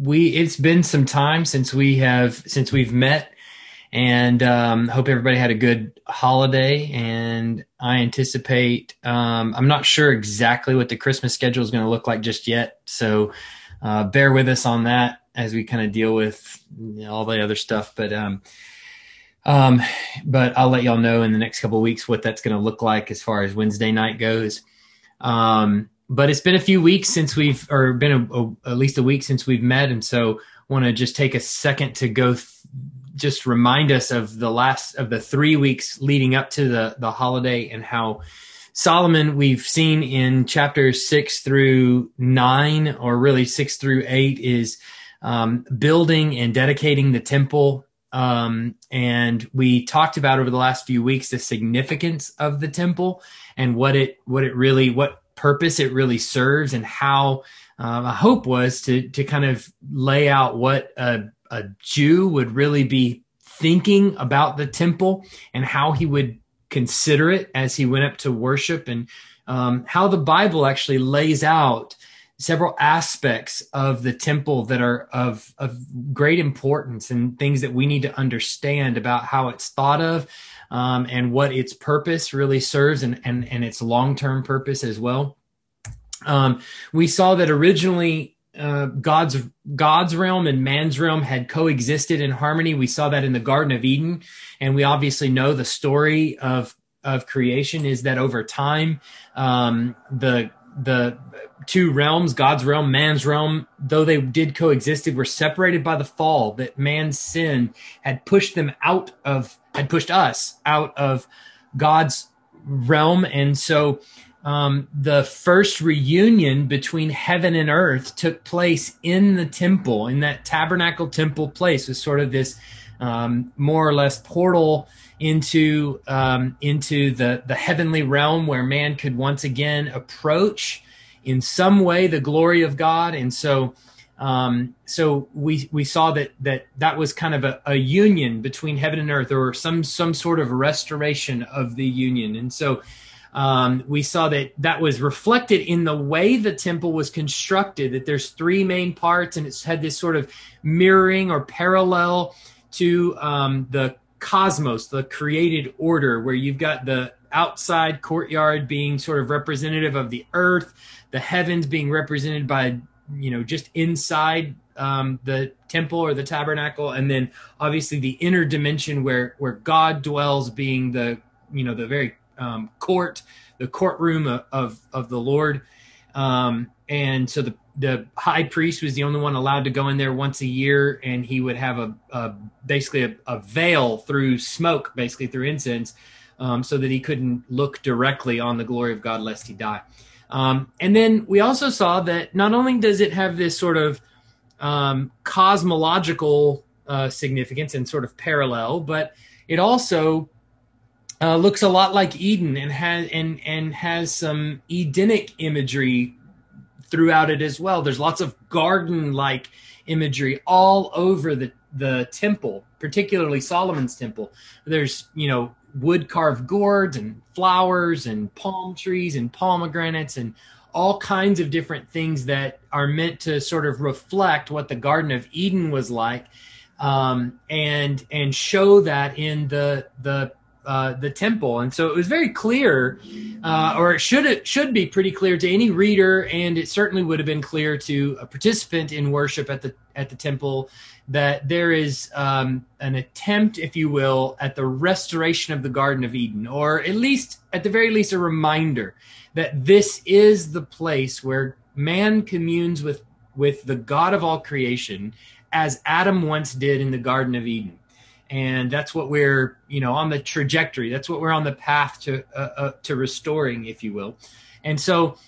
we it's been some time since we have since we've met, and um, hope everybody had a good holiday. And I anticipate um, I'm not sure exactly what the Christmas schedule is going to look like just yet, so uh, bear with us on that as we kind of deal with all the other stuff. But um, um, but I'll let y'all know in the next couple weeks what that's going to look like as far as Wednesday night goes. Um, but it's been a few weeks since we've, or been a, a, at least a week since we've met, and so want to just take a second to go, th- just remind us of the last of the three weeks leading up to the the holiday and how Solomon we've seen in chapters six through nine, or really six through eight, is um, building and dedicating the temple. Um, and we talked about over the last few weeks the significance of the temple and what it what it really what purpose it really serves and how um, a hope was to to kind of lay out what a, a Jew would really be thinking about the temple and how he would consider it as he went up to worship and um, how the Bible actually lays out several aspects of the temple that are of of great importance and things that we need to understand about how it's thought of um, and what its purpose really serves and and, and its long term purpose as well. Um, we saw that originally uh, God's God's realm and man's realm had coexisted in harmony. We saw that in the Garden of Eden, and we obviously know the story of of creation is that over time um, the the two realms, God's realm, man's realm, though they did coexisted, were separated by the fall that man's sin had pushed them out of, had pushed us out of God's realm. And so um, the first reunion between heaven and earth took place in the temple, in that tabernacle temple place, was sort of this um, more or less portal into um, into the the heavenly realm where man could once again approach in some way the glory of God, and so um, so we we saw that that that was kind of a, a, union between heaven and earth, or some some sort of restoration of the union, and so. Um, we saw that that was reflected in the way the temple was constructed that there's three main parts and it's had this sort of mirroring or parallel to um, the cosmos, the created order, where you've got the outside courtyard being sort of representative of the earth, the heavens being represented by, you know, just inside um, the temple or the tabernacle, and then obviously the inner dimension where where God dwells, being the you know the very um, court, the courtroom of of, of the Lord. Um, and so the the high priest was the only one allowed to go in there once a year, and he would have a, a basically a, a, veil through smoke, basically through incense, um, so that he couldn't look directly on the glory of God lest he die. Um, and then we also saw that not only does it have this sort of um, cosmological uh, significance and sort of parallel, but it also uh, looks a lot like Eden and has and and has some Edenic imagery throughout it as well. There's lots of garden like imagery all over the, the temple, particularly Solomon's temple. There's, you know, wood carved gourds and flowers and palm trees and pomegranates and all kinds of different things that are meant to sort of reflect what the Garden of Eden was like um, and and show that in the the uh, the temple, and so it was very clear, uh, or it should it should be pretty clear to any reader, and it certainly would have been clear to a participant in worship at the at the temple that there is um, an attempt, if you will, at the restoration of the Garden of Eden, or at least at the very least a reminder that this is the place where man communes with with the God of all creation, as Adam once did in the Garden of Eden and that's what we're you know on the trajectory. That's what we're on the path to uh, uh, to restoring if you will. And so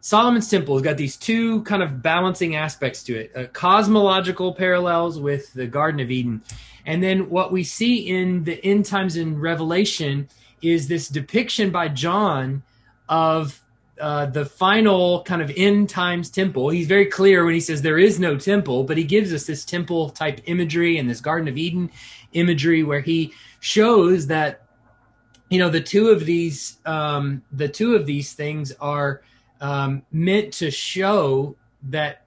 solomon's temple has got these two kind of balancing aspects to it uh, cosmological parallels with the garden of eden. And then what we see in the end times in revelation is this depiction by john of uh, the final kind of end times temple. He's very clear when he says there is no temple, but he gives us this temple type imagery and this Garden of Eden imagery where he shows that you know the two of these um, the two of these things are um, meant to show that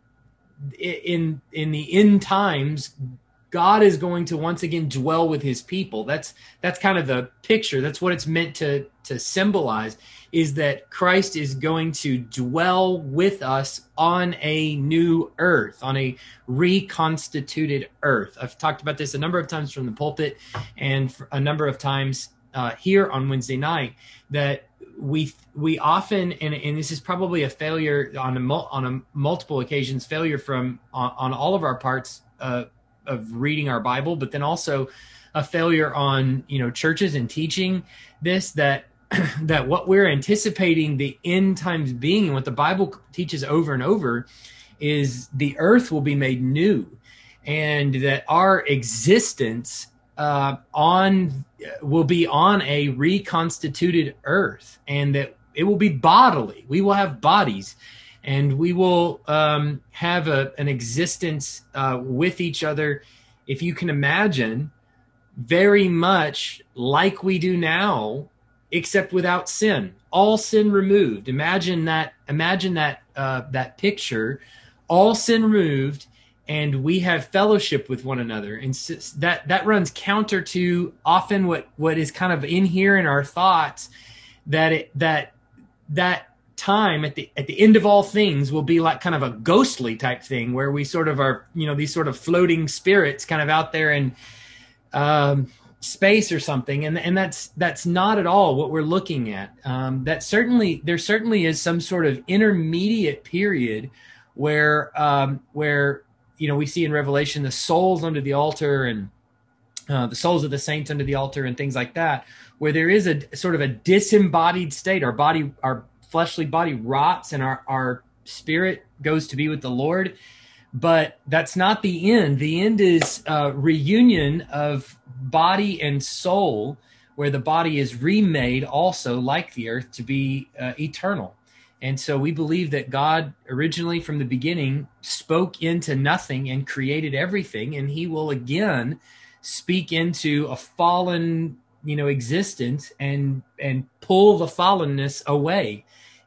in in the end times God is going to once again dwell with his people. That's that's kind of the picture. That's what it's meant to to symbolize is that Christ is going to dwell with us on a new earth, on a reconstituted earth. I've talked about this a number of times from the pulpit and a number of times uh, here on Wednesday night that we we often and, and this is probably a failure on a on a multiple occasions failure from on, on all of our parts uh, of reading our Bible, but then also a failure on you know churches and teaching this that that what we're anticipating the end times being and what the Bible teaches over and over is the earth will be made new and that our existence uh, on will be on a reconstituted earth and that it will be bodily. We will have bodies and we will um, have a, an existence uh, with each other. If you can imagine very much like we do now except without sin. All sin removed. Imagine that imagine that uh, that picture. All sin removed and we have fellowship with one another. And that that runs counter to often what what is kind of in here in our thoughts that it that that time at the at the end of all things will be like kind of a ghostly type thing where we sort of are you know these sort of floating spirits kind of out there and um, space or something and and that's that's not at all what we're looking at. Um, that certainly there certainly is some sort of intermediate period where um, where you know we see in revelation the souls under the altar and uh, the souls of the saints under the altar and things like that where there is a sort of a disembodied state. Our body our fleshly body rots and our our spirit goes to be with the lord but that's not the end. The end is a reunion of body and soul, where the body is remade also like the earth to be uh, eternal. And so we believe that God originally from the beginning spoke into nothing and created everything, and He will again speak into a fallen, you know, existence and and pull the fallenness away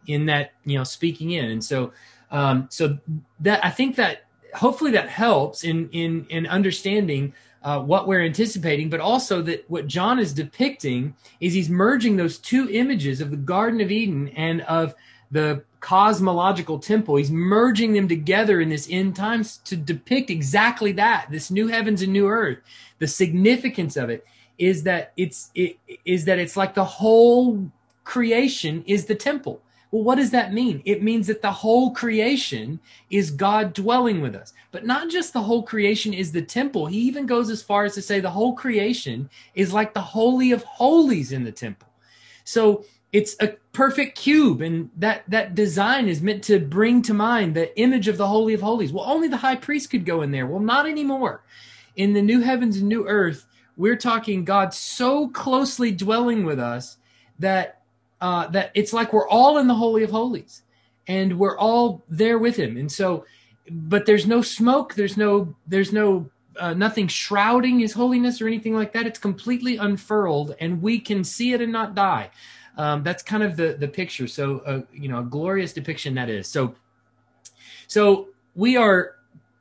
in that you know speaking in. And so, um, so that I think that hopefully that helps in in in understanding uh, what we're anticipating, but also that what John is depicting is he's merging those two images of the Garden of Eden and of the cosmological temple. He's merging them together in this end times to depict exactly that this new heavens and new earth. The significance of it is that it's it is that it's like the whole creation is the temple well, what does that mean? It means that the whole creation is God dwelling with us. But not just the whole creation is the temple. He even goes as far as to say the whole creation is like the holy of holies in the temple. So it's a perfect cube and that that design is meant to bring to mind the image of the holy of holies. Well, only the high priest could go in there. Well, not anymore. In the new heavens and new earth, we're talking God so closely dwelling with us that uh, that it's like we're all in the holy of holies and we're all there with him. And so but there's no smoke there's no there's no uh, nothing shrouding his holiness or anything like that. It's completely unfurled and we can see it and not die. Um, that's kind of the the picture. So uh, you know a glorious depiction that is. So so we are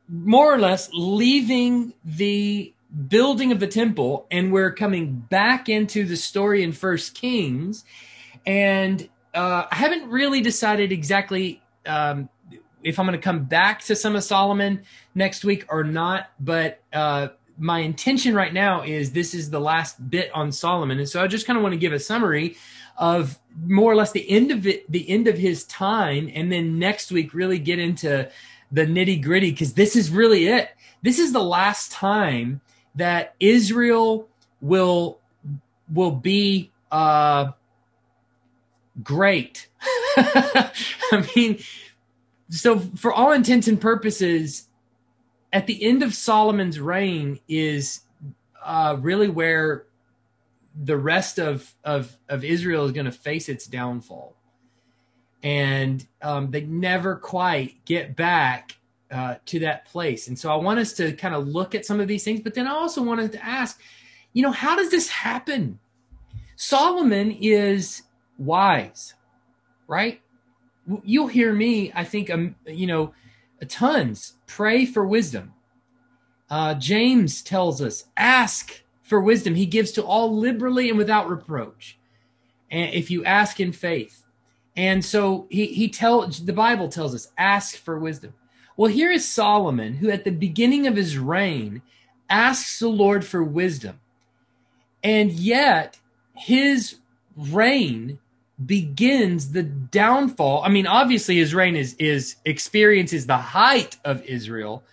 more or less leaving the building of the temple and we're coming back into the story in first kings and uh, I haven't really decided exactly um, if I'm going to come back to some of Solomon next week or not. But uh, my intention right now is this is the last bit on Solomon, and so I just kind of want to give a summary of more or less the end of it, the end of his time, and then next week really get into the nitty gritty because this is really it. This is the last time that Israel will will be. Uh, great. I mean, so for all intents and purposes, at the end of Solomon's reign is uh, really where the rest of of, of Israel is going to face its downfall, and um, they never quite get back uh, to that place. And so I want us to kind of look at some of these things, but then I also wanted to ask, you know, how does this happen? Solomon is wise, right? You'll hear me, I think, um, you know, tons. Pray for wisdom. Uh, James tells us, ask for wisdom. He gives to all liberally and without reproach. And if you ask in faith. And so he, he tell the Bible tells us, ask for wisdom. Well, here is Solomon, who at the beginning of his reign asks the Lord for wisdom. And yet his reign begins the downfall. I mean, obviously his reign is is experiences the height of Israel,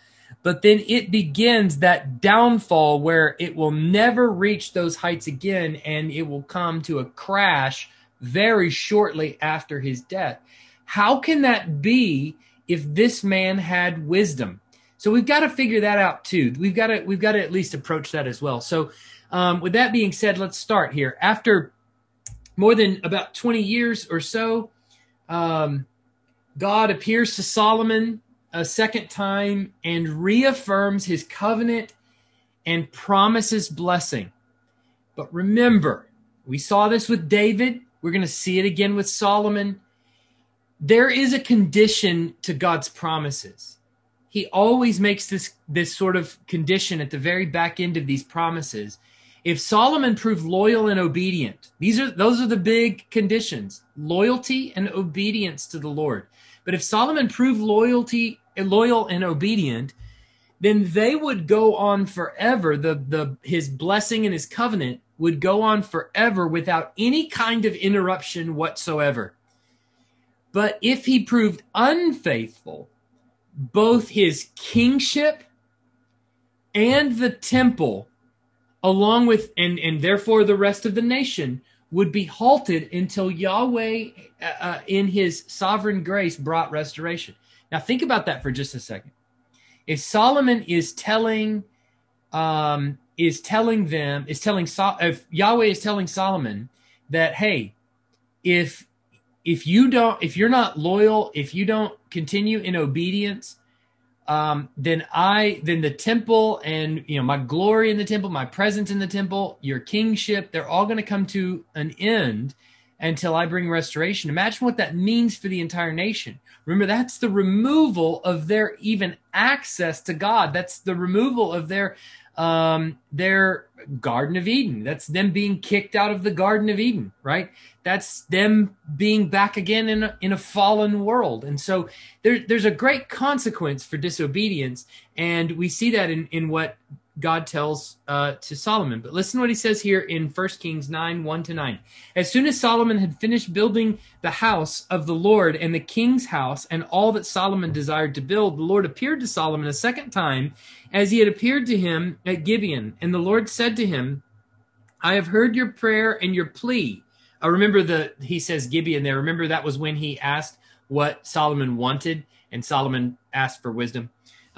but then it begins that downfall where it will never reach those heights again and it will come to a crash very shortly after his death. How can that be if this man had wisdom? So we've got to figure that out too. We've got to we've got to at least approach that as well. So um, with that being said, let's start here. After more than about 20 years or so, um, God appears to Solomon a second time and reaffirms his covenant and promises blessing. But remember, we saw this with David. We're going to see it again with Solomon. There is a condition to God's promises. He always makes this, this sort of condition at the very back end of these promises if Solomon proved loyal and obedient, these are those are the big conditions: loyalty and obedience to the Lord. But if Solomon proved loyalty, loyal and obedient, then they would go on forever. The the his blessing and his covenant would go on forever without any kind of interruption whatsoever. But if he proved unfaithful, both his kingship and the temple along with and and therefore the rest of the nation would be halted until Yahweh uh, uh, in his sovereign grace brought restoration. Now think about that for just a second. If Solomon is telling um is telling them is telling if Yahweh is telling Solomon that hey, if if you don't if you're not loyal, if you don't continue in obedience, um, then I, then the temple and, you know, my glory in the temple, my presence in the temple, your kingship, they're all going to come to an end until I bring restoration. Imagine what that means for the entire nation. Remember, that's the removal of their even access to God. That's the removal of their um, their Garden of Eden. That's them being kicked out of the Garden of Eden, right? That's them being back again in a, in a fallen world. And so there, there's a great consequence for disobedience. And we see that in, in what God tells uh, to Solomon. But listen what he says here in 1 Kings 9 1 to 9. As soon as Solomon had finished building the house of the Lord and the king's house and all that Solomon desired to build, the Lord appeared to Solomon a second time as he had appeared to him at Gibeon. And the Lord said to him, I have heard your prayer and your plea. I remember the he says Gibeon there. Remember that was when he asked what Solomon wanted, and Solomon asked for wisdom.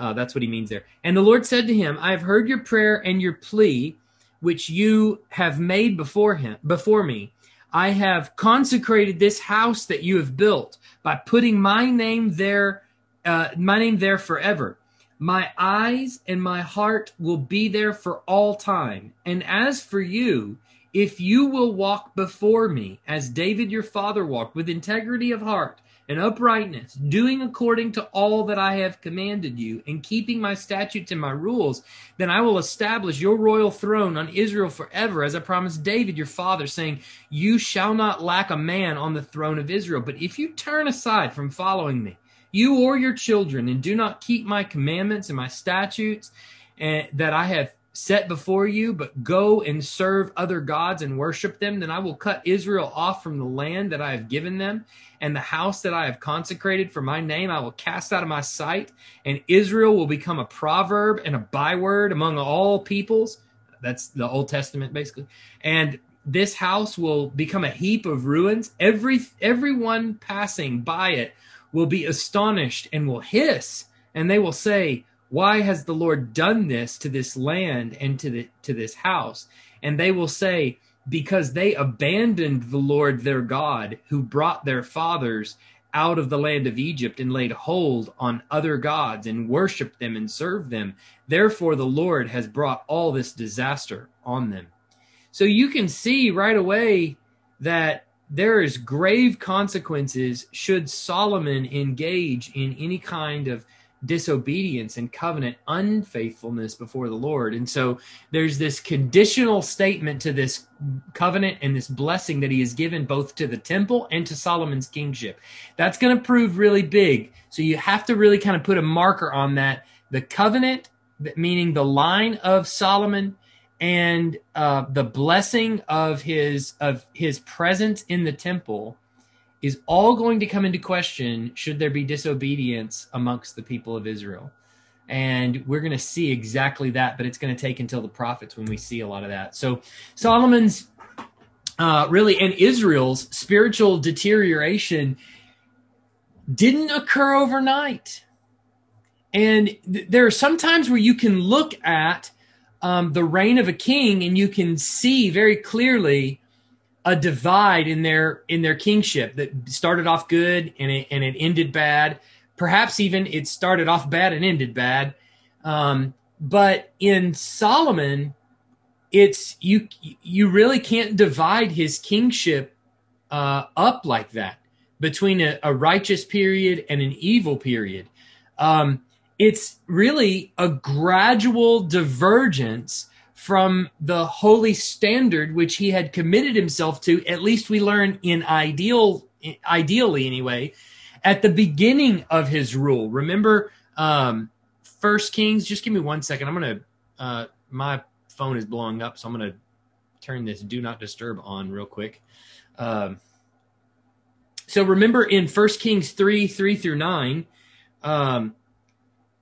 Uh, that's what he means there. And the Lord said to him, I have heard your prayer and your plea, which you have made before him, before me. I have consecrated this house that you have built by putting my name there, uh, my name there forever. My eyes and my heart will be there for all time. And as for you, if you will walk before me, as David your father walked, with integrity of heart and uprightness, doing according to all that I have commanded you, and keeping my statutes and my rules, then I will establish your royal throne on Israel forever, as I promised David your father, saying, You shall not lack a man on the throne of Israel. But if you turn aside from following me, you or your children, and do not keep my commandments and my statutes and, eh, that I have set before you, but go and serve other gods and worship them, then I will cut Israel off from the land that I have given them, and the house that I have consecrated for my name I will cast out of my sight, and Israel will become a proverb and a byword among all peoples. That's the Old Testament, basically. And this house will become a heap of ruins. Every everyone passing by it will be astonished and will hiss, and they will say, why has the Lord done this to this land and to the to this house? And they will say, because they abandoned the Lord their God, who brought their fathers out of the land of Egypt and laid hold on other gods and worshiped them and served them. Therefore, the Lord has brought all this disaster on them. So you can see right away that there is grave consequences should Solomon engage in any kind of disobedience and covenant unfaithfulness before the Lord. And so there's this conditional statement to this covenant and this blessing that he has given both to the temple and to Solomon's kingship. That's going to prove really big. So you have to really kind of put a marker on that. The covenant, meaning the line of Solomon, and uh, the blessing of his of his presence in the temple is all going to come into question should there be disobedience amongst the people of Israel. And we're going to see exactly that, but it's going to take until the prophets when we see a lot of that. So Solomon's uh, really and Israel's spiritual deterioration didn't occur overnight. And th- there are some times where you can look at um, the reign of a king and you can see very clearly a divide in their in their kingship that started off good and it, and it ended bad. Perhaps even it started off bad and ended bad. Um, but in Solomon, it's you you really can't divide his kingship uh, up like that between a, a, righteous period and an evil period. Um, it's really a gradual divergence from the holy standard which he had committed himself to at least we learn in ideal ideally anyway at the beginning of his rule. Remember um first kings? Just give me one second. I'm gonna uh my phone is blowing up so i'm gonna turn this do not disturb on real quick. Um so remember in first kings 3 3 through 9 um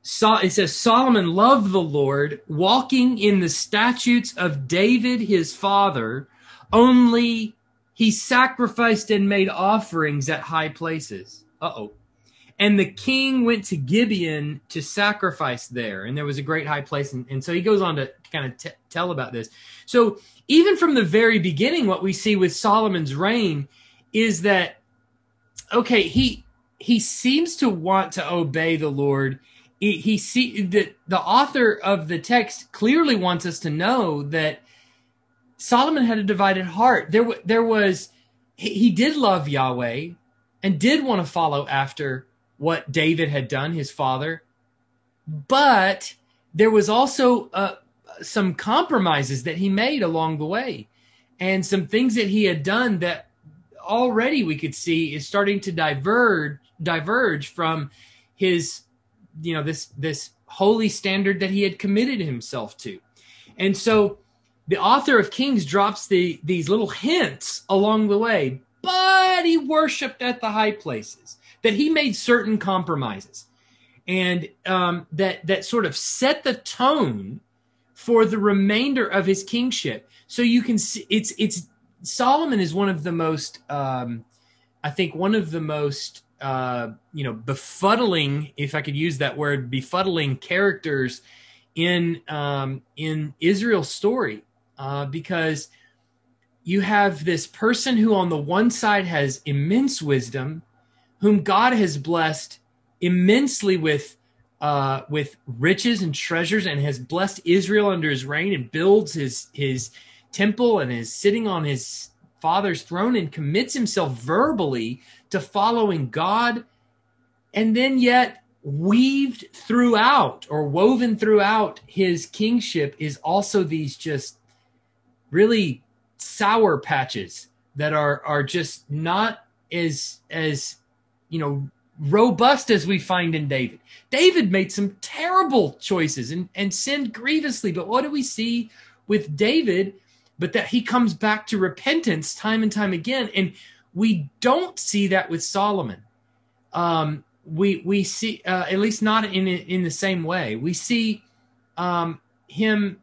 so, it says Solomon loved the Lord, walking in the statutes of David his father, only he sacrificed and made offerings at high places. Uh oh. And the king went to Gibeon to sacrifice there, and there was a great high place. And, and so he goes on to kind of t- tell about this. So, even from the very beginning, what we see with Solomon's reign is that, okay, he he seems to want to obey the Lord he, he see the the author of the text clearly wants us to know that Solomon had a divided heart. There there was he, he did love Yahweh and did want to follow after what David had done, his father, but there was also uh, some compromises that he made along the way, and some things that he had done that already we could see is starting to diverge diverge from his you know this this holy standard that he had committed himself to. And so the author of kings drops the these little hints along the way but he worshiped at the high places that he made certain compromises. And um, that that sort of set the tone for the remainder of his kingship. So you can see it's it's solomon is one of the most um, i think one of the most uh, you know, befuddling, if I could use that word, befuddling characters in um, in Israel's story, uh, because you have this person who, on the one side, has immense wisdom, whom God has blessed immensely with uh, with riches and treasures, and has blessed Israel under his reign, and builds his his temple, and is sitting on his father's throne, and commits himself verbally to following God, and then yet weaved throughout or woven throughout his kingship is also these just really sour patches that are are just not as as you know robust as we find in David. David made some terrible choices and, and sinned grievously, but what do we see with David? But that he comes back to repentance time and time again. And we don't see that with Solomon. Um, we we see uh, at least not in in the same way. We see um, him,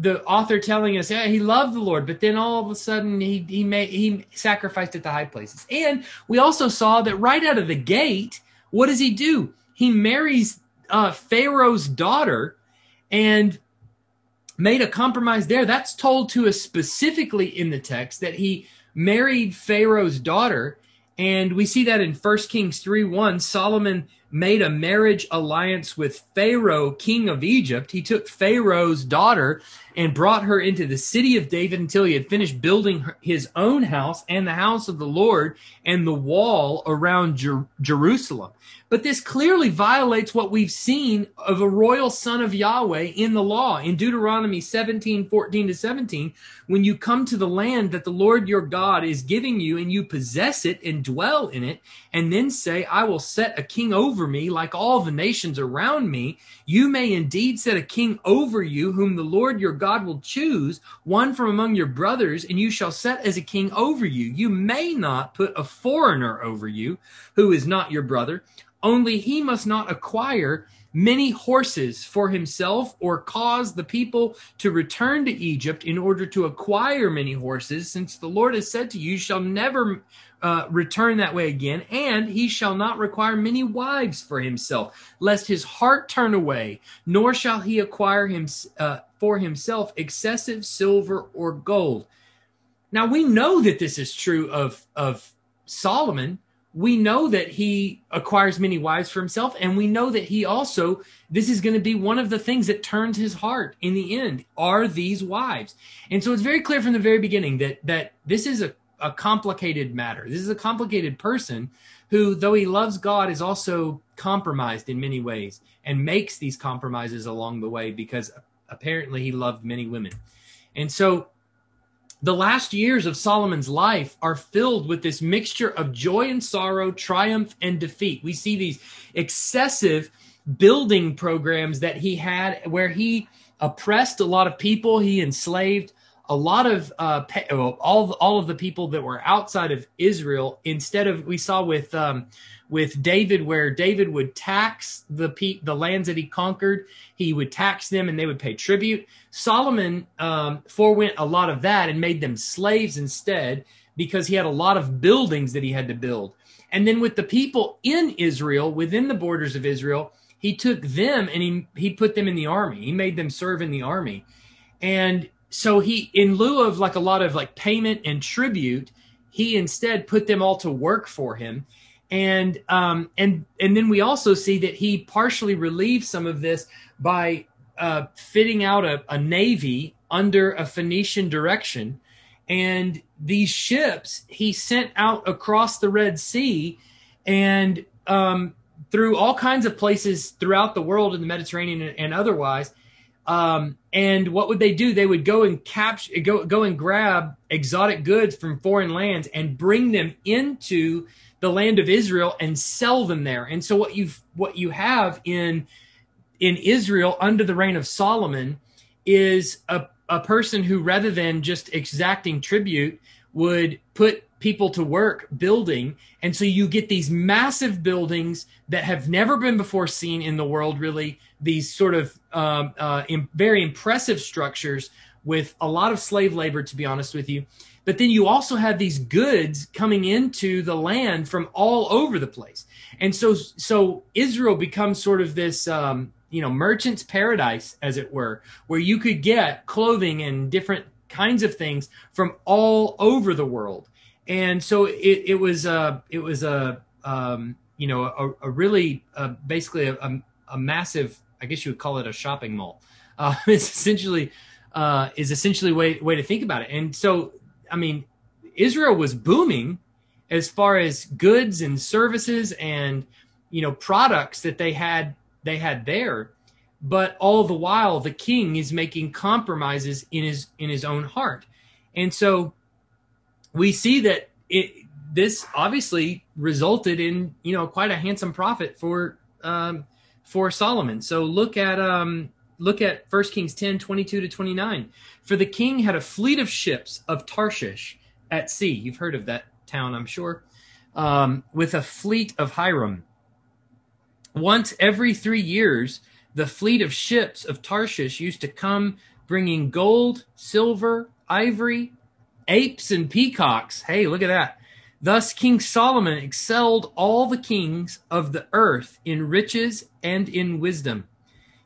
the author, telling us, yeah, he loved the Lord, but then all of a sudden he he made he sacrificed at the high places. And we also saw that right out of the gate, what does he do? He marries uh, Pharaoh's daughter, and made a compromise there. That's told to us specifically in the text that he married Pharaoh's daughter. And we see that in 1 Kings 3 1. Solomon made a marriage alliance with Pharaoh, king of Egypt. He took Pharaoh's daughter and brought her into the city of David until he had finished building his own house and the house of the Lord and the wall around Jer- Jerusalem. But this clearly violates what we've seen of a royal son of Yahweh in the law. In Deuteronomy 17, 14 to 17, when you come to the land that the Lord your God is giving you and you possess it and dwell in it, and then say, I will set a king over me like all the nations around me, you may indeed set a king over you, whom the Lord your God will choose, one from among your brothers, and you shall set as a king over you. You may not put a foreigner over you who is not your brother only he must not acquire many horses for himself or cause the people to return to Egypt in order to acquire many horses, since the Lord has said to you, shall never uh, return that way again, and he shall not require many wives for himself, lest his heart turn away, nor shall he acquire him uh, for himself excessive silver or gold. Now we know that this is true of of Solomon we know that he acquires many wives for himself and we know that he also this is going to be one of the things that turns his heart in the end are these wives and so it's very clear from the very beginning that that this is a, a complicated matter. This is a complicated person who though he loves god is also compromised in many ways and makes these compromises along the way because apparently he loved many women. And so the last years of Solomon's life are filled with this mixture of joy and sorrow, triumph and defeat. We see these excessive building programs that he had where he oppressed a lot of people, he enslaved a lot of uh, all all of the people that were outside of Israel. Instead of we saw with um, with David, where David would tax the pe- the lands that he conquered, he would tax them and they would pay tribute. Solomon um, forewent a lot of that and made them slaves instead because he had a lot of buildings that he had to build. And then with the people in Israel, within the borders of Israel, he took them and he he put them in the army. He made them serve in the army. And so he in lieu of like a lot of like payment and tribute, he instead put them all to work for him and um, and and then we also see that he partially relieved some of this by uh, fitting out a, a navy under a Phoenician direction, and these ships he sent out across the Red Sea, and um, through all kinds of places throughout the world in the Mediterranean and, and otherwise. Um, and what would they do? They would go and capture, go go and grab exotic goods from foreign lands and bring them into the land of Israel and sell them there. And so what you what you have in in Israel under the reign of Solomon is a, a person who rather than just exacting tribute would put people to work building and so you get these massive buildings that have never been before seen in the world really these sort of um, uh, very impressive structures with a lot of slave labor to be honest with you. But then you also have these goods coming into the land from all over the place. And so so israel becomes sort of this um, you know merchant's paradise as it were where you could get clothing and different kinds of things from all over the world. And so it, it was a it was a um, you know a, a really uh, basically a, a, massive i guess you would call it a shopping mall. Uh, it's essentially uh, is essentially way way to think about it. And so I mean, Israel was booming as far as goods and services and you know products that they had they had there. But all the while the king is making compromises in his in his own heart. And so we see that it this obviously resulted in you know quite a handsome profit for um for solomon so look at um look at 1 Kings 10 22 to 29. For the king had a fleet of ships of Tarshish at sea. You've heard of that town, I'm sure. Um, with a fleet of Hiram. Once every three years, the fleet of ships of Tarshish used to come bringing gold, silver, ivory, apes, and peacocks. Hey, look at that. Thus, King Solomon excelled all the kings of the earth in riches and in wisdom.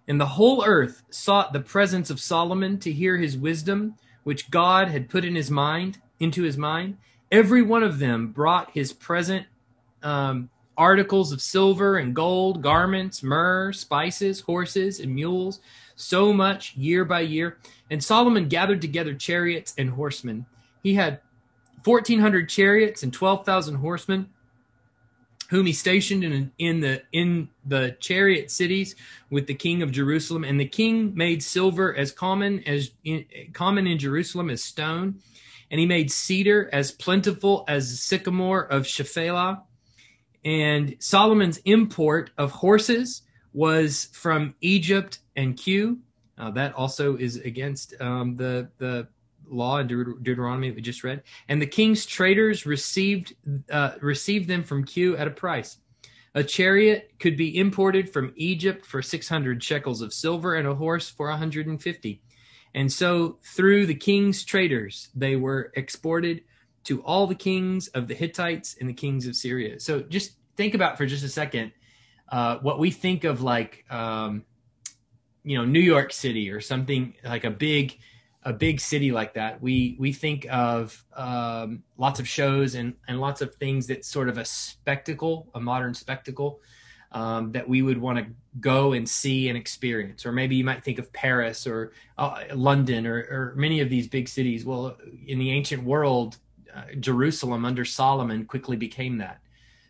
And the whole earth sought the presence of Solomon to hear his wisdom, which God had put in his mind, into his mind. Every one of them brought his present um, articles of silver and gold, garments, myrrh, spices, horses, and mules, so much year by year. And Solomon gathered together chariots and horsemen. He had 1,400 chariots and 12,000 horsemen. whom he stationed in, in the in the chariot cities with the king of Jerusalem. And the king made silver as common as in, common in Jerusalem as stone, and he made cedar as plentiful as sycamore of Shephelah. And Solomon's import of horses was from Egypt and Kue. Uh, that also is against um, the the law in Deut- Deuteronomy that we just read. And the king's traders received uh, received them from Kue at a price. A chariot could be imported from Egypt for 600 shekels of silver and a horse for 150. And so through the king's traders, they were exported to all the kings of the Hittites and the kings of Syria. So just think about for just a second uh, what we think of like, um, you know, New York City or something like a big a big city like that, we we think of um, lots of shows and and lots of things that sort of a spectacle, a modern spectacle um, that we would want to go and see and experience. Or maybe you might think of Paris or uh, London or, or many of these big cities. Well, in the ancient world, uh, Jerusalem under Solomon quickly became that.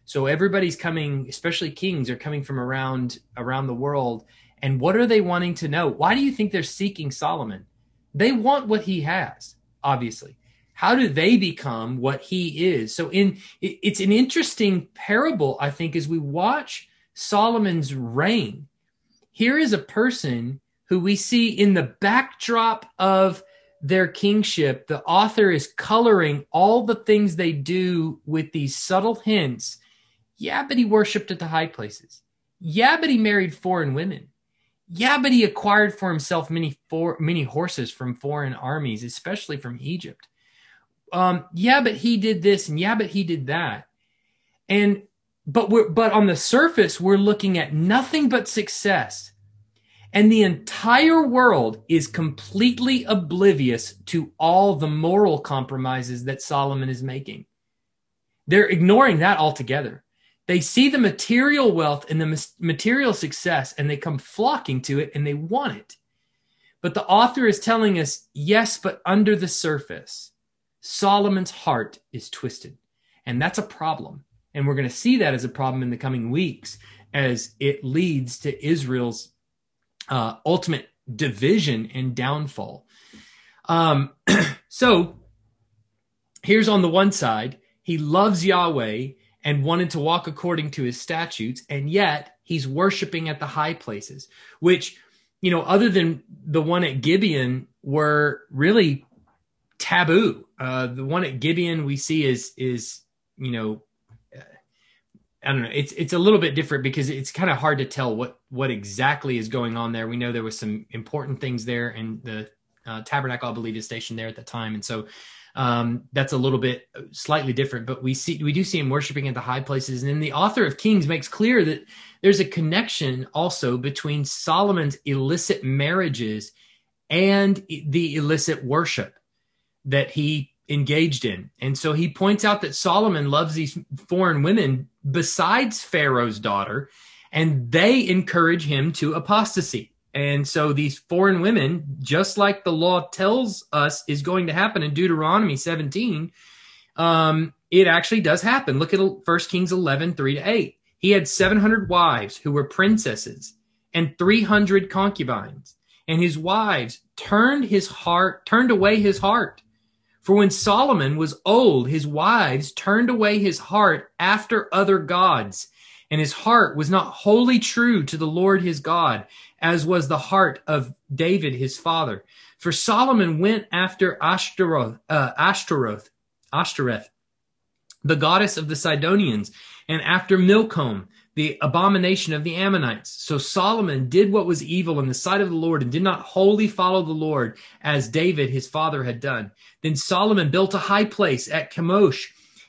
So everybody's coming, especially kings, are coming from around around the world. And what are they wanting to know? Why do you think they're seeking Solomon? They want what he has, obviously. How do they become what he is? So in it's an interesting parable, I think, as we watch Solomon's reign. Here is a person who we see in the backdrop of their kingship. The author is coloring all the things they do with these subtle hints. Yeah, but he worshiped at the high places. Yeah, but he married foreign women. Yeah, but he acquired for himself many for, many horses from foreign armies, especially from Egypt. Um, yeah, but he did this, and yeah, but he did that. And but we're but on the surface, we're looking at nothing but success. And the entire world is completely oblivious to all the moral compromises that Solomon is making. They're ignoring that altogether. They see the material wealth and the material success and they come flocking to it and they want it. But the author is telling us, yes, but under the surface, Solomon's heart is twisted. And that's a problem. And we're going to see that as a problem in the coming weeks as it leads to Israel's uh, ultimate division and downfall. Um, so here's on the one side, he loves Yahweh and wanted to walk according to his statutes, and yet he's worshiping at the high places, which, you know, other than the one at Gibeon, were really taboo. Uh, the one at Gibeon we see is is you know, uh, I don't know. It's it's a little bit different because it's kind of hard to tell what what exactly is going on there. We know there was some important things there, and the uh, tabernacle, I believe, is stationed there at the time, and so um, that's a little bit slightly different, but we see we do see him worshiping at the high places. And then the author of Kings makes clear that there's a connection also between Solomon's illicit marriages and the illicit worship that he engaged in. And so he points out that Solomon loves these foreign women besides Pharaoh's daughter, and they encourage him to apostasy. And so these foreign women, just like the law tells us is going to happen in Deuteronomy 17, um, it actually does happen. Look at 1 Kings 11, 3 to 8. He had 700 wives who were princesses and 300 concubines. And his wives turned his heart, turned away his heart. For when Solomon was old, his wives turned away his heart after other gods, and his heart was not wholly true to the Lord his God, as was the heart of David his father. For Solomon went after Ashtaroth, uh, Ashtaroth, Ashtoreth, the goddess of the Sidonians, and after Milcom, the abomination of the Ammonites. So Solomon did what was evil in the sight of the Lord and did not wholly follow the Lord as David his father had done. Then Solomon built a high place at Chemosh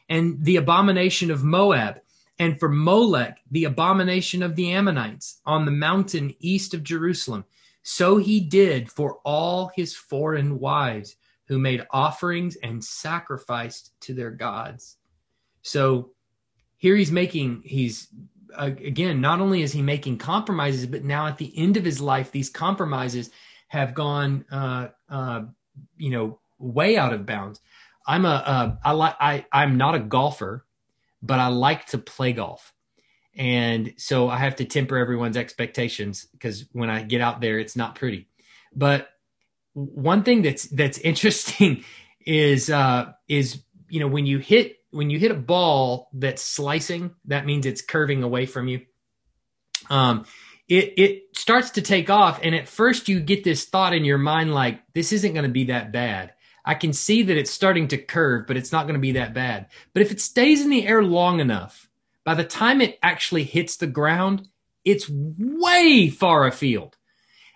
and the abomination of Moab and for Molech, the abomination of the Ammonites, on the mountain east of Jerusalem. So he did for all his foreign wives who made offerings and sacrificed to their gods. So here he's making, he's again, not only is he making compromises, but now at the end of his life, these compromises have gone, uh, uh, you know, way out of bounds. I'm a, uh, I like, I, I'm not a golfer but I like to play golf. and so I have to temper everyone's expectations because when I get out there, it's not pretty. But one thing that's that's interesting is uh, is you know when you hit when you hit a ball that's slicing, that means it's curving away from you. Um, it it starts to take off, and at first you get this thought in your mind like this isn't going to be that bad. I can see that it's starting to curve, but it's not going to be that bad. But if it stays in the air long enough, by the time it actually hits the ground, it's way far afield.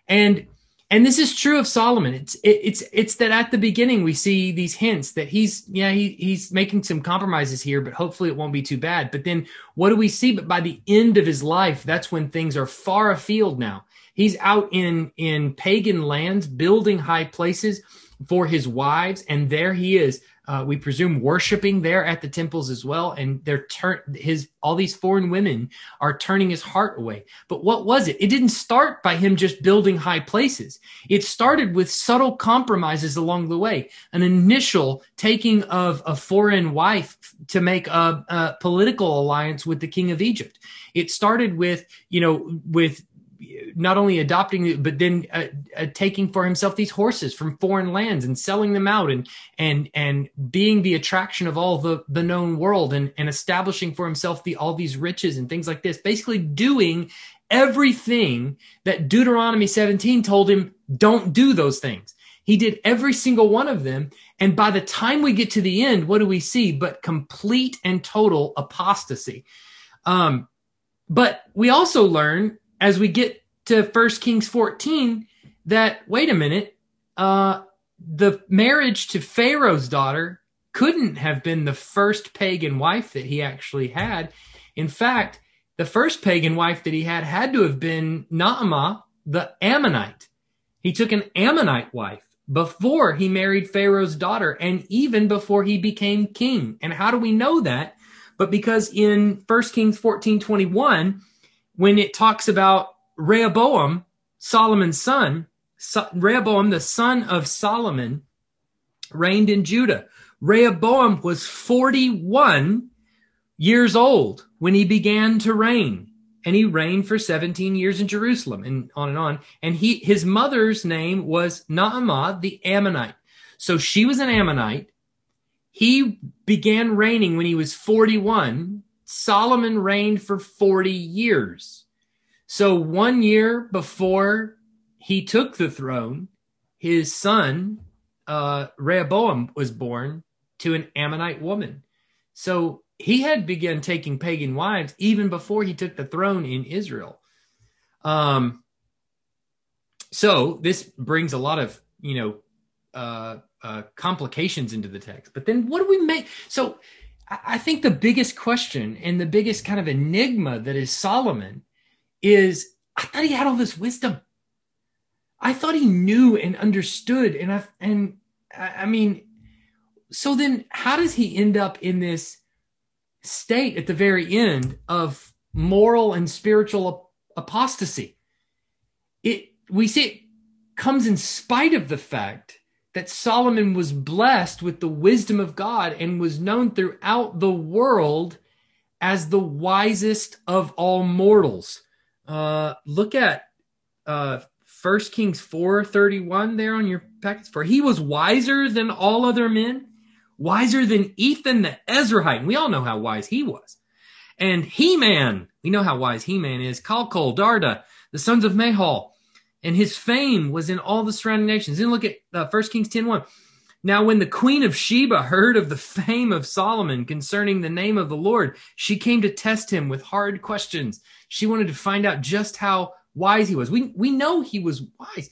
And and this is true of Solomon. It's it, it's it's that at the beginning we see these hints that he's yeah he he's making some compromises here, but hopefully it won't be too bad. But then what do we see? But by the end of his life, that's when things are far afield. Now he's out in in pagan lands, building high places for his wives, and there he is. Uh, we presume worshiping there at the temples as well and they're turn his all these foreign women are turning his heart away. But what was it? It didn't start by him just building high places. It started with subtle compromises along the way. An initial taking of a foreign wife to make a, a political alliance with the king of egypt. It started with you know with not only adopting but then uh, uh, taking for himself these horses from foreign lands and selling them out and and and being the attraction of all the the known world and and establishing for himself the all these riches and things like this. Basically doing everything that Deuteronomy 17 told him don't do those things. He did every single one of them. And by the time we get to the end what do we see? But complete and total apostasy. Um but we also learn as we get to First Kings 14 that wait a minute, uh, the marriage to Pharaoh's daughter couldn't have been the first pagan wife that he actually had. In fact, the first pagan wife that he had had to have been Naamah, the Ammonite. He took an Ammonite wife before he married Pharaoh's daughter and even before he became king. And how do we know that? But because in 1 Kings 14 21, when it talks about Rehoboam, Solomon's son, so, Rehoboam, the son of Solomon, reigned in Judah. Rehoboam was 41 years old when he began to reign. And he reigned for 17 years in Jerusalem and on and on. And he, his mother's name was Naamah the Ammonite. So she was an Ammonite. He began reigning when he was 41 Solomon reigned for 40 years. So one year before he took the throne, his son, uh, Rehoboam, was born to an Ammonite woman. So he had begun taking pagan wives even before he took the throne in Israel. Um, so this brings a lot of, you know, uh, uh, complications into the text. But then what do we make? So I think the biggest question and the biggest kind of enigma that is Solomon is I thought he had all this wisdom. I thought he knew and understood. And I, and I mean, so then how does he end up in this state at the very end of moral and spiritual apostasy? It, we see it comes in spite of the fact that Solomon was blessed with the wisdom of God and was known throughout the world as the wisest of all mortals. Uh, look at uh, 1 Kings 4:31 there on your packets. For he was wiser than all other men, wiser than Ethan the Ezrahite. And we all know how wise he was. And Heman, we know how wise Heman is. Kalkol, Darda, the sons of Mahol, and his fame was in all the surrounding nations. Then look at uh, 1 Kings 10 1. Now, when the queen of Sheba heard of the fame of Solomon concerning the name of the Lord, she came to test him with hard questions. She wanted to find out just how wise he was. We, we know he was wise.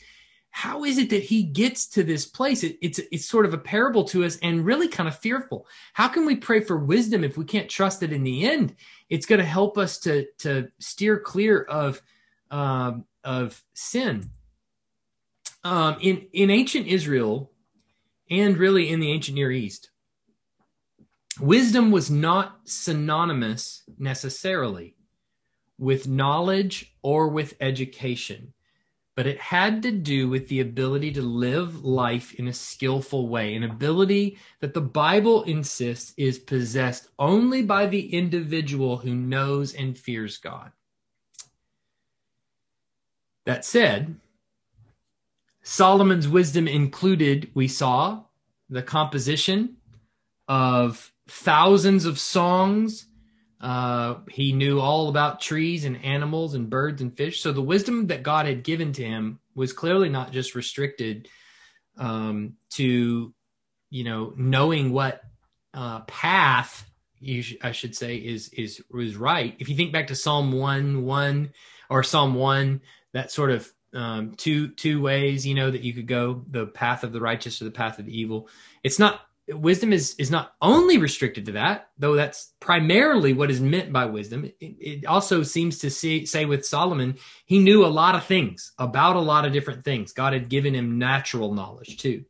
How is it that he gets to this place? It, it's, it's sort of a parable to us and really kind of fearful. How can we pray for wisdom if we can't trust that in the end it's going to help us to, to steer clear of um, of sin. Um, in in ancient Israel, and really in the ancient Near East, wisdom was not synonymous necessarily with knowledge or with education. but it had to do with the ability to live life in a skillful way, an ability that the Bible insists is possessed only by the individual who knows and fears God. That said, Solomon's wisdom included, we saw, the composition of thousands of songs uh, he knew all about trees and animals and birds and fish. So the wisdom that God had given to him was clearly not just restricted um, to, you know, knowing what uh, path you sh- I should say is is was right. If you think back to Psalm one one or Psalm one, that sort of um, two two ways, you know, that you could go the path of the righteous or the path of the evil. It's not wisdom is is not only restricted to that, though that's primarily what is meant by wisdom. It, it also seems to see, say with Solomon, he knew a lot of things about a lot of different things. God had given him natural knowledge too.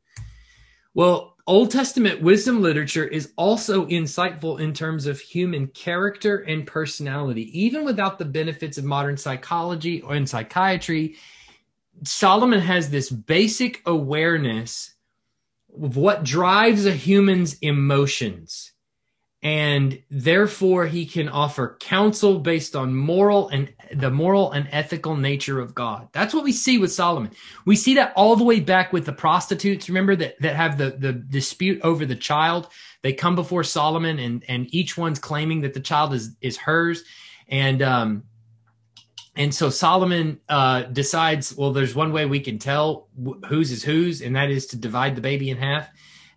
Well, Old Testament wisdom literature is also insightful in terms of human character and personality, even without the benefits of modern psychology or in psychiatry. Solomon has this basic awareness of what drives a human's emotions and therefore he can offer counsel based on moral and the moral and ethical nature of God. That's what we see with Solomon. We see that all the way back with the prostitutes. Remember that that have the the dispute over the child. They come before Solomon and and each one's claiming that the child is is hers. And um and so Solomon uh, decides, well, there's one way we can tell whose is whose, and that is to divide the baby in half.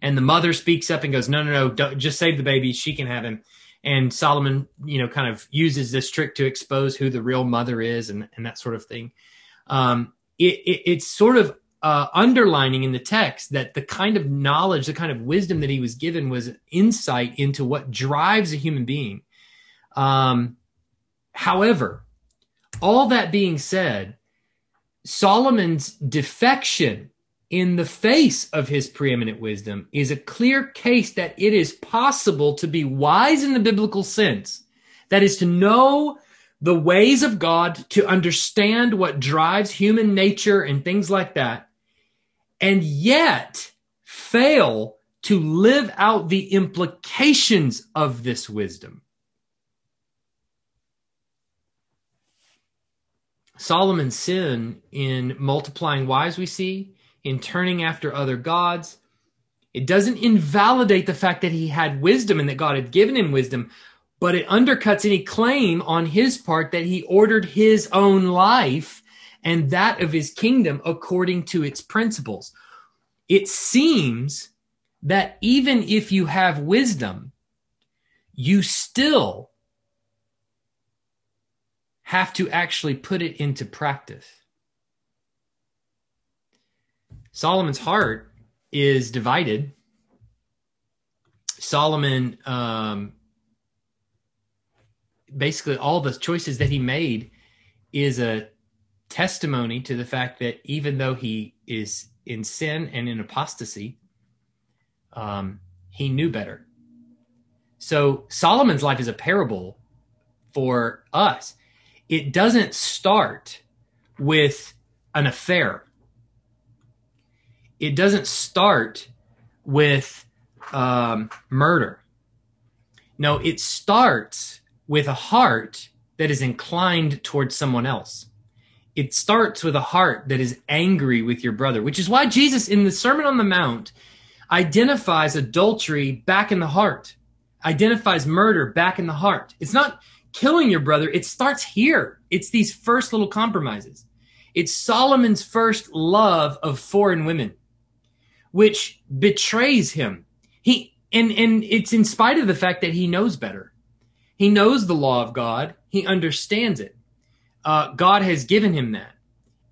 And the mother speaks up and goes, no, no, no, just save the baby. She can have him. And Solomon, you know, kind of uses this trick to expose who the real mother is and, and that sort of thing. Um, it, it, it's sort of uh, underlining in the text that the kind of knowledge, the kind of wisdom that he was given was insight into what drives a human being. Um, however, all that being said, Solomon's defection in the face of his preeminent wisdom is a clear case that it is possible to be wise in the biblical sense. That is to know the ways of God, to understand what drives human nature and things like that, and yet fail to live out the implications of this wisdom. Solomon's sin in multiplying wives, we see, in turning after other gods. It doesn't invalidate the fact that he had wisdom and that God had given him wisdom, but it undercuts any claim on his part that he ordered his own life and that of his kingdom according to its principles. It seems that even if you have wisdom, you still have to actually put it into practice. Solomon's heart is divided. Solomon, um, basically, all the choices that he made is a testimony to the fact that even though he is in sin and in apostasy, um, he knew better. So Solomon's life is a parable for us it doesn't start with an affair. It doesn't start with um, murder. No, it starts with a heart that is inclined towards someone else. It starts with a heart that is angry with your brother, which is why Jesus in the Sermon on the Mount identifies adultery back in the heart, identifies murder back in the heart. It's not killing your brother, it starts here. It's these first little compromises. It's Solomon's first love of foreign women, which betrays him. He and and it's in spite of the fact that he knows better. He knows the law of God. He understands it. Uh, God has given him that,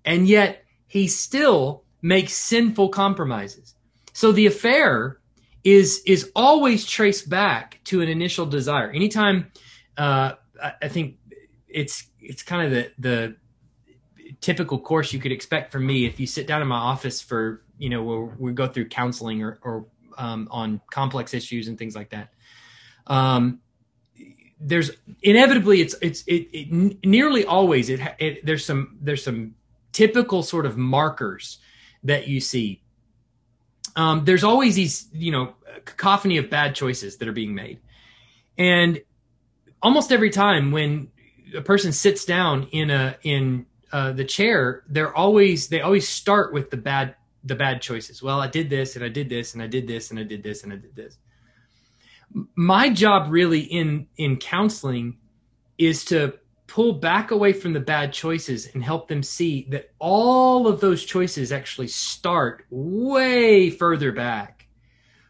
and yet he still makes sinful compromises. So the affair is is always traced back to an initial desire. Anytime uh, I think it's it's kind of the the typical course you could expect from me if you sit down in my office for you know where we go through counseling or, or um, on complex issues and things like that. Um, there's inevitably it's it's it, it nearly always it, it, there's some there's some typical sort of markers that you see. Um, there's always these, you know, cacophony of bad choices that are being made. And almost every time when a person sits down in a in uh, the chair, they're always they always start with the bad the bad choices. Well, I did this and I did this and I did this and I did this and I did this. My job really in in counseling is to pull back away from the bad choices and help them see that all of those choices actually start way further back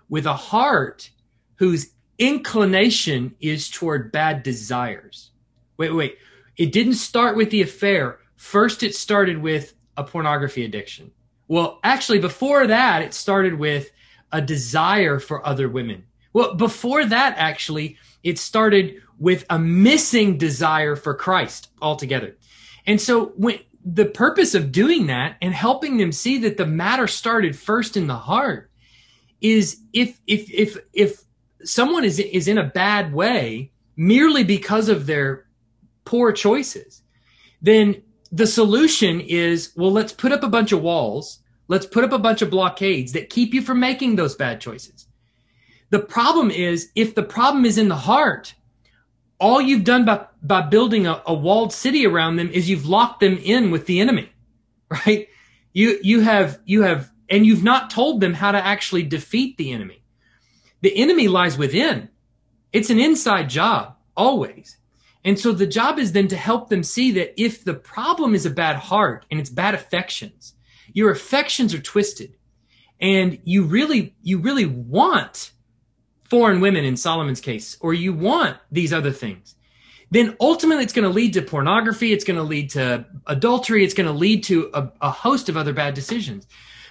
with a heart whose inclination is toward bad desires. Wait, wait. It didn't start with the affair. First, it started with a pornography addiction. Well, actually, before that, it started with a desire for other women. Well, before that, actually, it started with a missing desire for Christ altogether. And so when the purpose of doing that and helping them see that the matter started first in the heart is if if if if someone is is in a bad way merely because of their poor choices, then the solution is well, let's put up a bunch of walls, let's put up a bunch of blockades that keep you from making those bad choices. The problem is if the problem is in the heart, all you've done by, by building a, a walled city around them is you've locked them in with the enemy, right? You, you have, you have, and you've not told them how to actually defeat the enemy. The enemy lies within. It's an inside job, always. And so the job is then to help them see that if the problem is a bad heart and it's bad affections, your affections are twisted and you really, you really want foreign women in Solomon's case, or you want these other things, then ultimately it's going to lead to pornography. It's going to lead to adultery. It's going to lead to a, a, host of other bad decisions.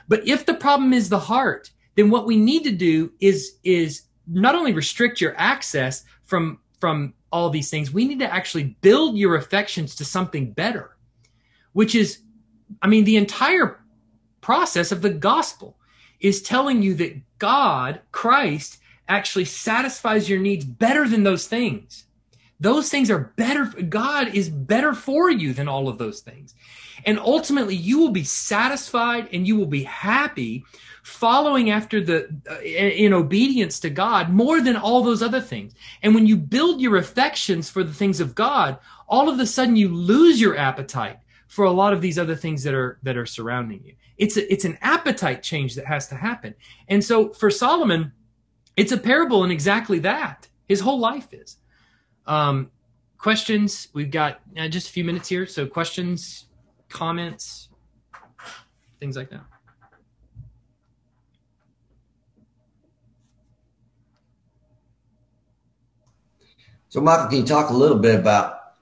But if the problem is the heart, then what we need to do is, is not only restrict your access from, from all these things, we need to actually build your affections to something better, which is, I mean, the entire process of the gospel is telling you that God, Christ, actually satisfies your needs better than those things. Those things are better. God is better for you than all of those things. And ultimately, you will be satisfied and you will be happy following after the, uh, in obedience to God more than all those other things. And when you build your affections for the things of God, all of a sudden you lose your appetite for a lot of these other things that are, that are surrounding you. It's a, it's an appetite change that has to happen. And so for Solomon, it's a parable in exactly that. His whole life is. Um, questions? We've got uh, just a few minutes here. So, questions, comments, things like that. So, Michael, can you talk a little bit about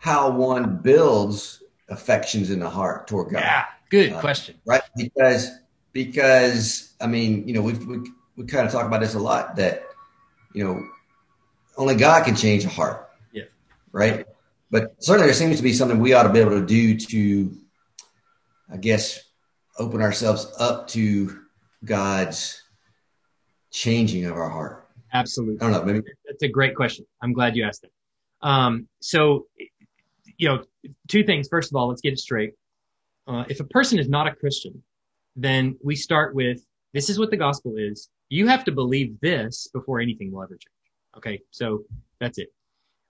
how one builds affections in the heart toward God? Yeah, good uh, question. Right, because because I mean, you know, we've, we we kind of talk about this a lot that you know only God can change a heart. Yeah. Right. But certainly there seems to be something we ought to be able to do to, I guess, open ourselves up to God's changing of our heart. Absolutely. I don't know. Maybe that's a great question. I'm glad you asked it. Um, so, you know, two things. First of all, let's get it straight. Uh, if a person is not a Christian, then we start with this is what the gospel is. You have to believe this before anything will ever change. Okay, so that's it.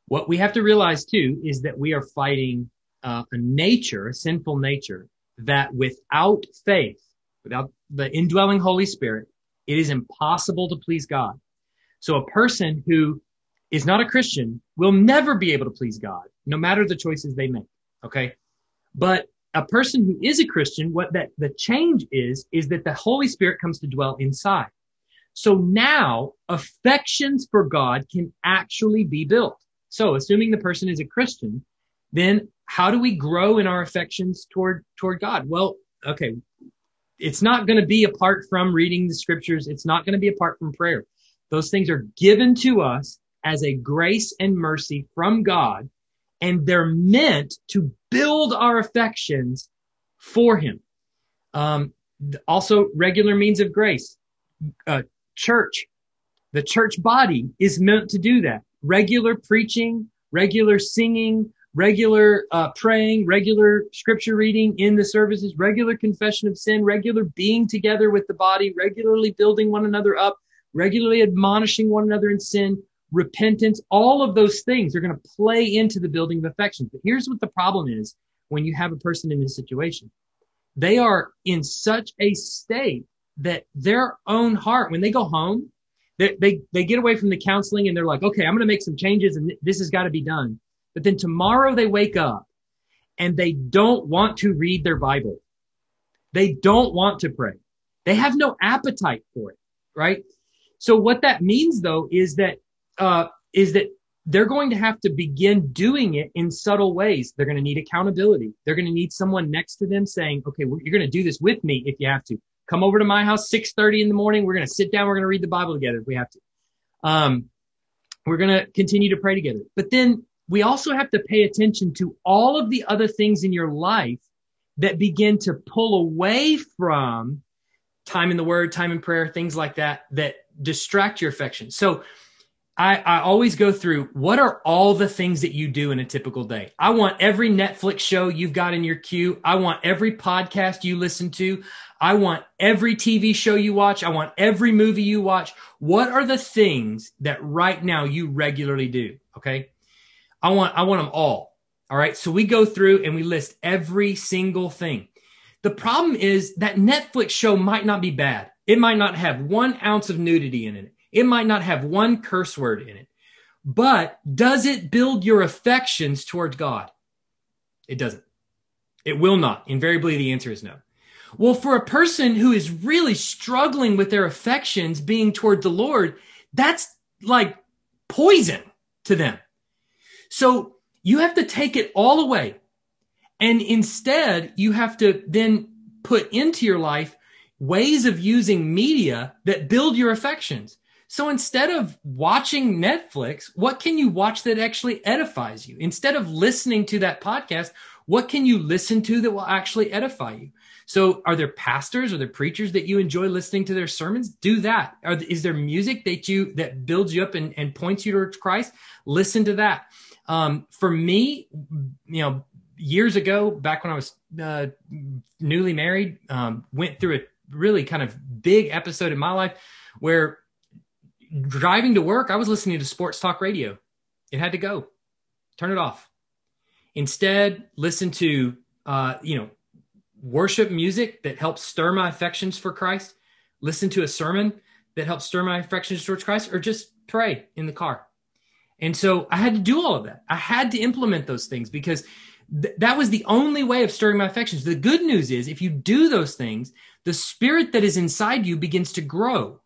What we have to realize too is that we are fighting uh, a nature, a sinful nature, that without faith, without the indwelling Holy Spirit, it is impossible to please God. So a person who is not a Christian will never be able to please God, no matter the choices they make. Okay. But a person who is a Christian, what that the change is, is that the Holy Spirit comes to dwell inside. So now affections for God can actually be built. So assuming the person is a Christian, then how do we grow in our affections toward, toward God? Well, okay. It's not going to be apart from reading the scriptures. It's not going to be apart from prayer. Those things are given to us as a grace and mercy from God, and they're meant to build our affections for Him. Um, also, regular means of grace. Uh, church. The church body is meant to do that. Regular preaching, regular singing, regular uh, praying, regular scripture reading in the services, regular confession of sin, regular being together with the body, regularly building one another up, regularly admonishing one another in sin, repentance, all of those things are going to play into the building of affection. But here's what the problem is when you have a person in this situation. They are in such a state that their own heart, when they go home, they, they, they get away from the counseling and they're like, okay, I'm going to make some changes and this has got to be done. But then tomorrow they wake up and they don't want to read their Bible. They don't want to pray. They have no appetite for it, right? So what that means though is that, uh, is that they're going to have to begin doing it in subtle ways. They're going to need accountability. They're going to need someone next to them saying, okay, you're going to do this with me if you have to. Come over to my house, 6.30 in the morning. We're going to sit down. We're going to read the Bible together if we have to. Um, we're going to continue to pray together. But then we also have to pay attention to all of the other things in your life that begin to pull away from time in the word, time in prayer, things like that, that distract your affection. So I, I always go through what are all the things that you do in a typical day? I want every Netflix show you've got in your queue. I want every podcast you listen to. I want every TV show you watch. I want every movie you watch. What are the things that right now you regularly do? Okay. I want, I want them all. All right. So we go through and we list every single thing. The problem is that Netflix show might not be bad. It might not have one ounce of nudity in it. It might not have one curse word in it, but does it build your affections towards God? It doesn't. It will not. Invariably, the answer is no. Well, for a person who is really struggling with their affections being toward the Lord, that's like poison to them. So you have to take it all away. And instead, you have to then put into your life ways of using media that build your affections. So instead of watching Netflix, what can you watch that actually edifies you? Instead of listening to that podcast, what can you listen to that will actually edify you? So are there pastors or there preachers that you enjoy listening to their sermons? Do that. Are, is there music that you, that builds you up and, and points you towards Christ? Listen to that. Um, for me, you know, years ago, back when I was uh, newly married, um, went through a really kind of big episode in my life where driving to work, I was listening to sports talk radio. It had to go. Turn it off. Instead, listen to uh, you know worship music that helps stir my affections for Christ. Listen to a sermon that helps stir my affections towards Christ, or just pray in the car. And so I had to do all of that. I had to implement those things because th- that was the only way of stirring my affections. The good news is if you do those things, the spirit that is inside you begins to grow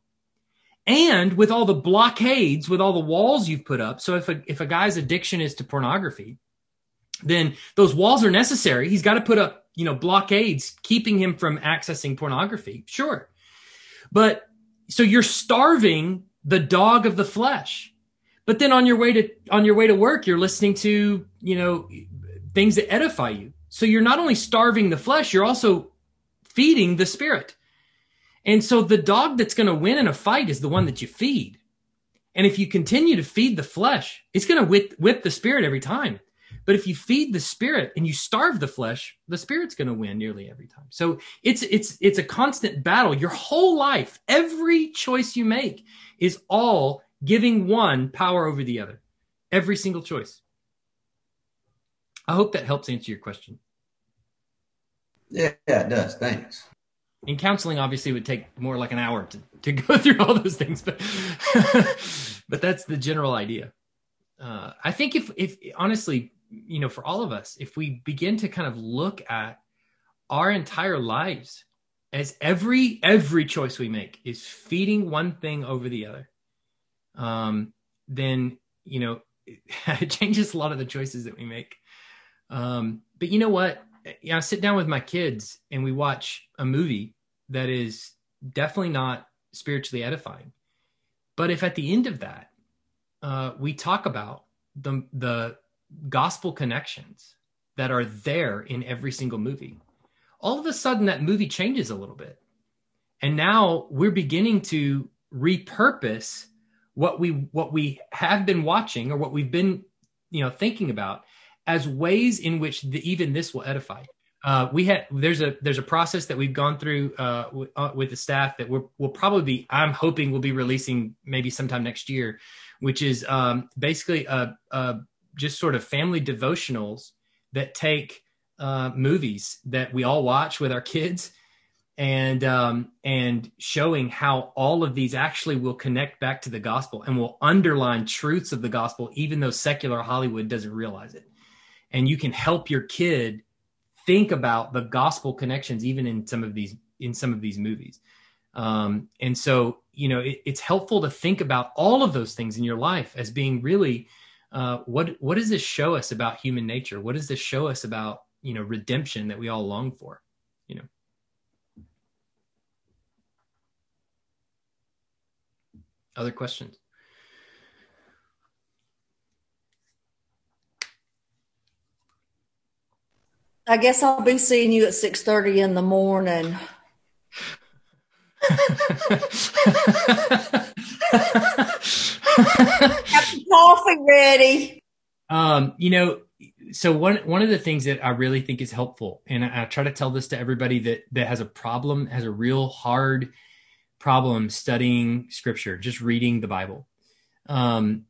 and with all the blockades, with all the walls you've put up. So if a, if a guy's addiction is to pornography, then those walls are necessary. He's got to put up, you know, blockades keeping him from accessing pornography. Sure. But so you're starving the dog of the flesh. But then on your way to on your way to work, you're listening to, you know, things that edify you. So you're not only starving the flesh, you're also feeding the spirit. And so the dog that's going to win in a fight is the one that you feed. And if you continue to feed the flesh, it's going to whip, whip the spirit every time. But if you feed the spirit and you starve the flesh, the spirit's going to win nearly every time. So it's it's it's a constant battle. Your whole life, every choice you make is all giving one power over the other. Every single choice. I hope that helps answer your question. Yeah, yeah, it does. Thanks in counseling obviously would take more like an hour to, to go through all those things but but that's the general idea uh, i think if if honestly you know for all of us if we begin to kind of look at our entire lives as every every choice we make is feeding one thing over the other um then you know it changes a lot of the choices that we make um but you know what you know, I sit down with my kids and we watch a movie that is definitely not spiritually edifying. But if at the end of that, uh, we talk about the, the gospel connections that are there in every single movie, all of a sudden that movie changes a little bit. And now we're beginning to repurpose what we what we have been watching or what we've been you know thinking about as ways in which the, even this will edify. Uh, we had there's a there's a process that we've gone through uh, w- uh, with the staff that we're, we'll probably be I'm hoping we'll be releasing maybe sometime next year, which is um, basically a, a, just sort of family devotionals that take uh, movies that we all watch with our kids and um, and showing how all of these actually will connect back to the gospel and will underline truths of the gospel, even though secular Hollywood doesn't realize it. And you can help your kid think about the gospel connections, even in some of these in some of these movies. Um, and so, you know, it, it's helpful to think about all of those things in your life as being really uh, what what does this show us about human nature? What does this show us about you know redemption that we all long for? You know. Other questions? I guess I'll be seeing you at 6:30 in the morning. Have coffee ready. Um, you know, so one one of the things that I really think is helpful, and I, I, try to tell this to everybody that that has a problem, has a real hard problem studying scripture, just reading the Bible. Um,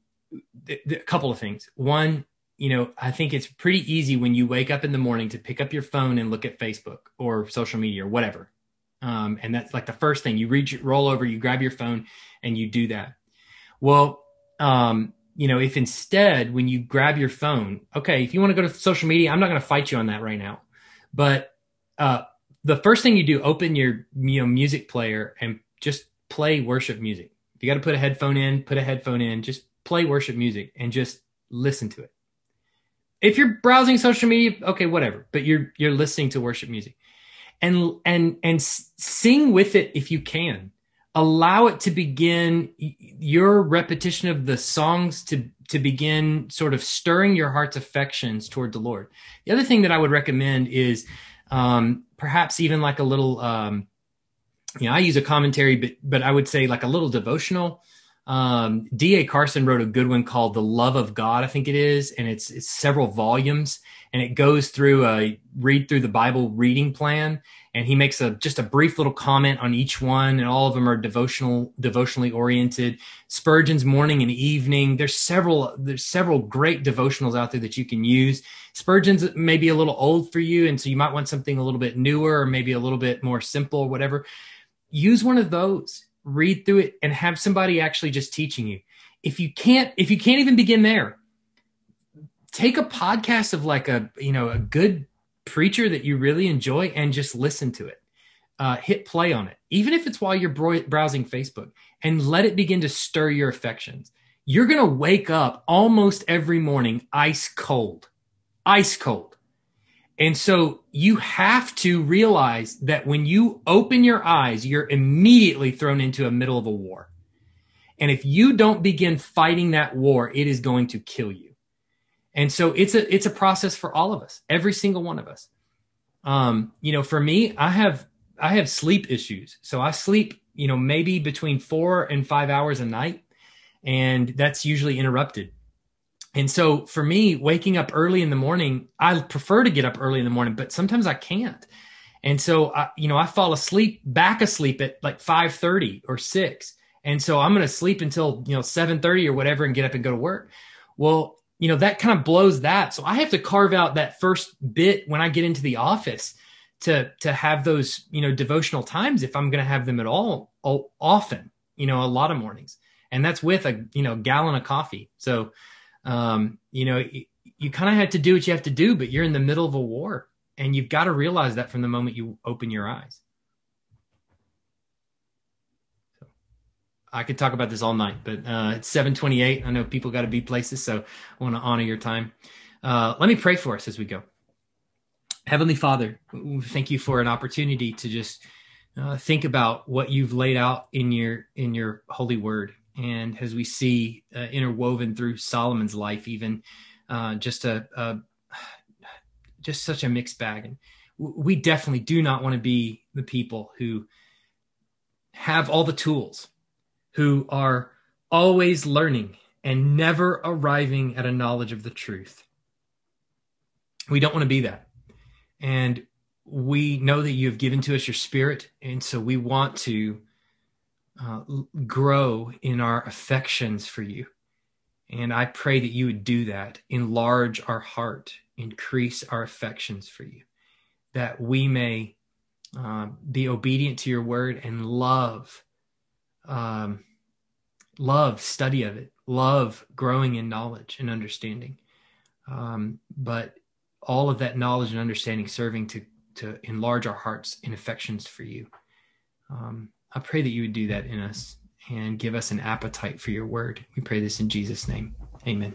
th- th- a couple of things. One, you know, I think it's pretty easy when you wake up in the morning to pick up your phone and look at Facebook or social media or whatever. Um, and that's like the first thing you reach, roll over, you grab your phone and you do that. Well, um, you know, if instead when you grab your phone, okay, if you want to go to social media, I'm not going to fight you on that right now, but, uh, the first thing you do, open your you know music player and just play worship music. If you got to put a headphone in, put a headphone in, just play worship music and just listen to it. If you're browsing social media, okay, whatever, but you're you're listening to worship music. And and and sing with it if you can. Allow it to begin your repetition of the songs to to begin sort of stirring your heart's affections toward the Lord. The other thing that I would recommend is um, perhaps even like a little um, you know, I use a commentary, but but I would say like a little devotional. Um, D.A. Carson wrote a good one called "The Love of God," I think it is, and it's it's several volumes, and it goes through a read through the Bible reading plan, and he makes a just a brief little comment on each one, and all of them are devotional, devotionally oriented. Spurgeon's morning and evening. There's several there's several great devotionals out there that you can use. Spurgeon's maybe a little old for you, and so you might want something a little bit newer, or maybe a little bit more simple, or whatever use one of those, read through it, and have somebody actually just teaching you. If you can't, if you can't even begin there, take a podcast of like a you know a good preacher that you really enjoy and just listen to it. Uh, hit play on it, even if it's while you're browsing Facebook, and let it begin to stir your affections. You're going to wake up almost every morning ice cold, ice cold. And so you have to realize that when you open your eyes, you're immediately thrown into a middle of a war. And if you don't begin fighting that war, it is going to kill you. And so it's a it's a process for all of us, every single one of us. Um, you know, for me, I have I have sleep issues. So I sleep, you know, maybe between 4 and 5 hours a night, and that's usually interrupted and so for me, waking up early in the morning, I prefer to get up early in the morning, but sometimes I can't. And so, I, you know, I fall asleep, back asleep at like 5:30 or 6. And so I'm going to sleep until, you know, 7:30 or whatever and get up and go to work. Well, you know, that kind of blows that. So I have to carve out that first bit when I get into the office to to have those, you know, devotional times if I'm going to have them at all, often, you know, a lot of mornings. And that's with a, you know, gallon of coffee. So um, you know, you, you kind of have to do what you have to do, but you're in the middle of a war and you've got to realize that from the moment you open your eyes. I could talk about this all night, but uh, it's 728. I know people got to be places, so I want to honor your time. Uh, let me pray for us as we go. Heavenly Father, thank you for an opportunity to just uh, think about what you've laid out in your in your holy word and as we see uh, interwoven through Solomon's life, even uh, just a, a, just such a mixed bag. And we definitely do not want to be the people who have all the tools, who are always learning and never arriving at a knowledge of the truth. We don't want to be that. And we know that you have given to us your spirit. And so we want to uh, grow in our affections for you. And I pray that you would do that, enlarge our heart, increase our affections for you, that we may uh, be obedient to your word and love, um, love study of it, love growing in knowledge and understanding. Um, but all of that knowledge and understanding serving to to enlarge our hearts and affections for you. Um, I pray that you would do that in us and give us an appetite for your word. We pray this in Jesus' name. Amen.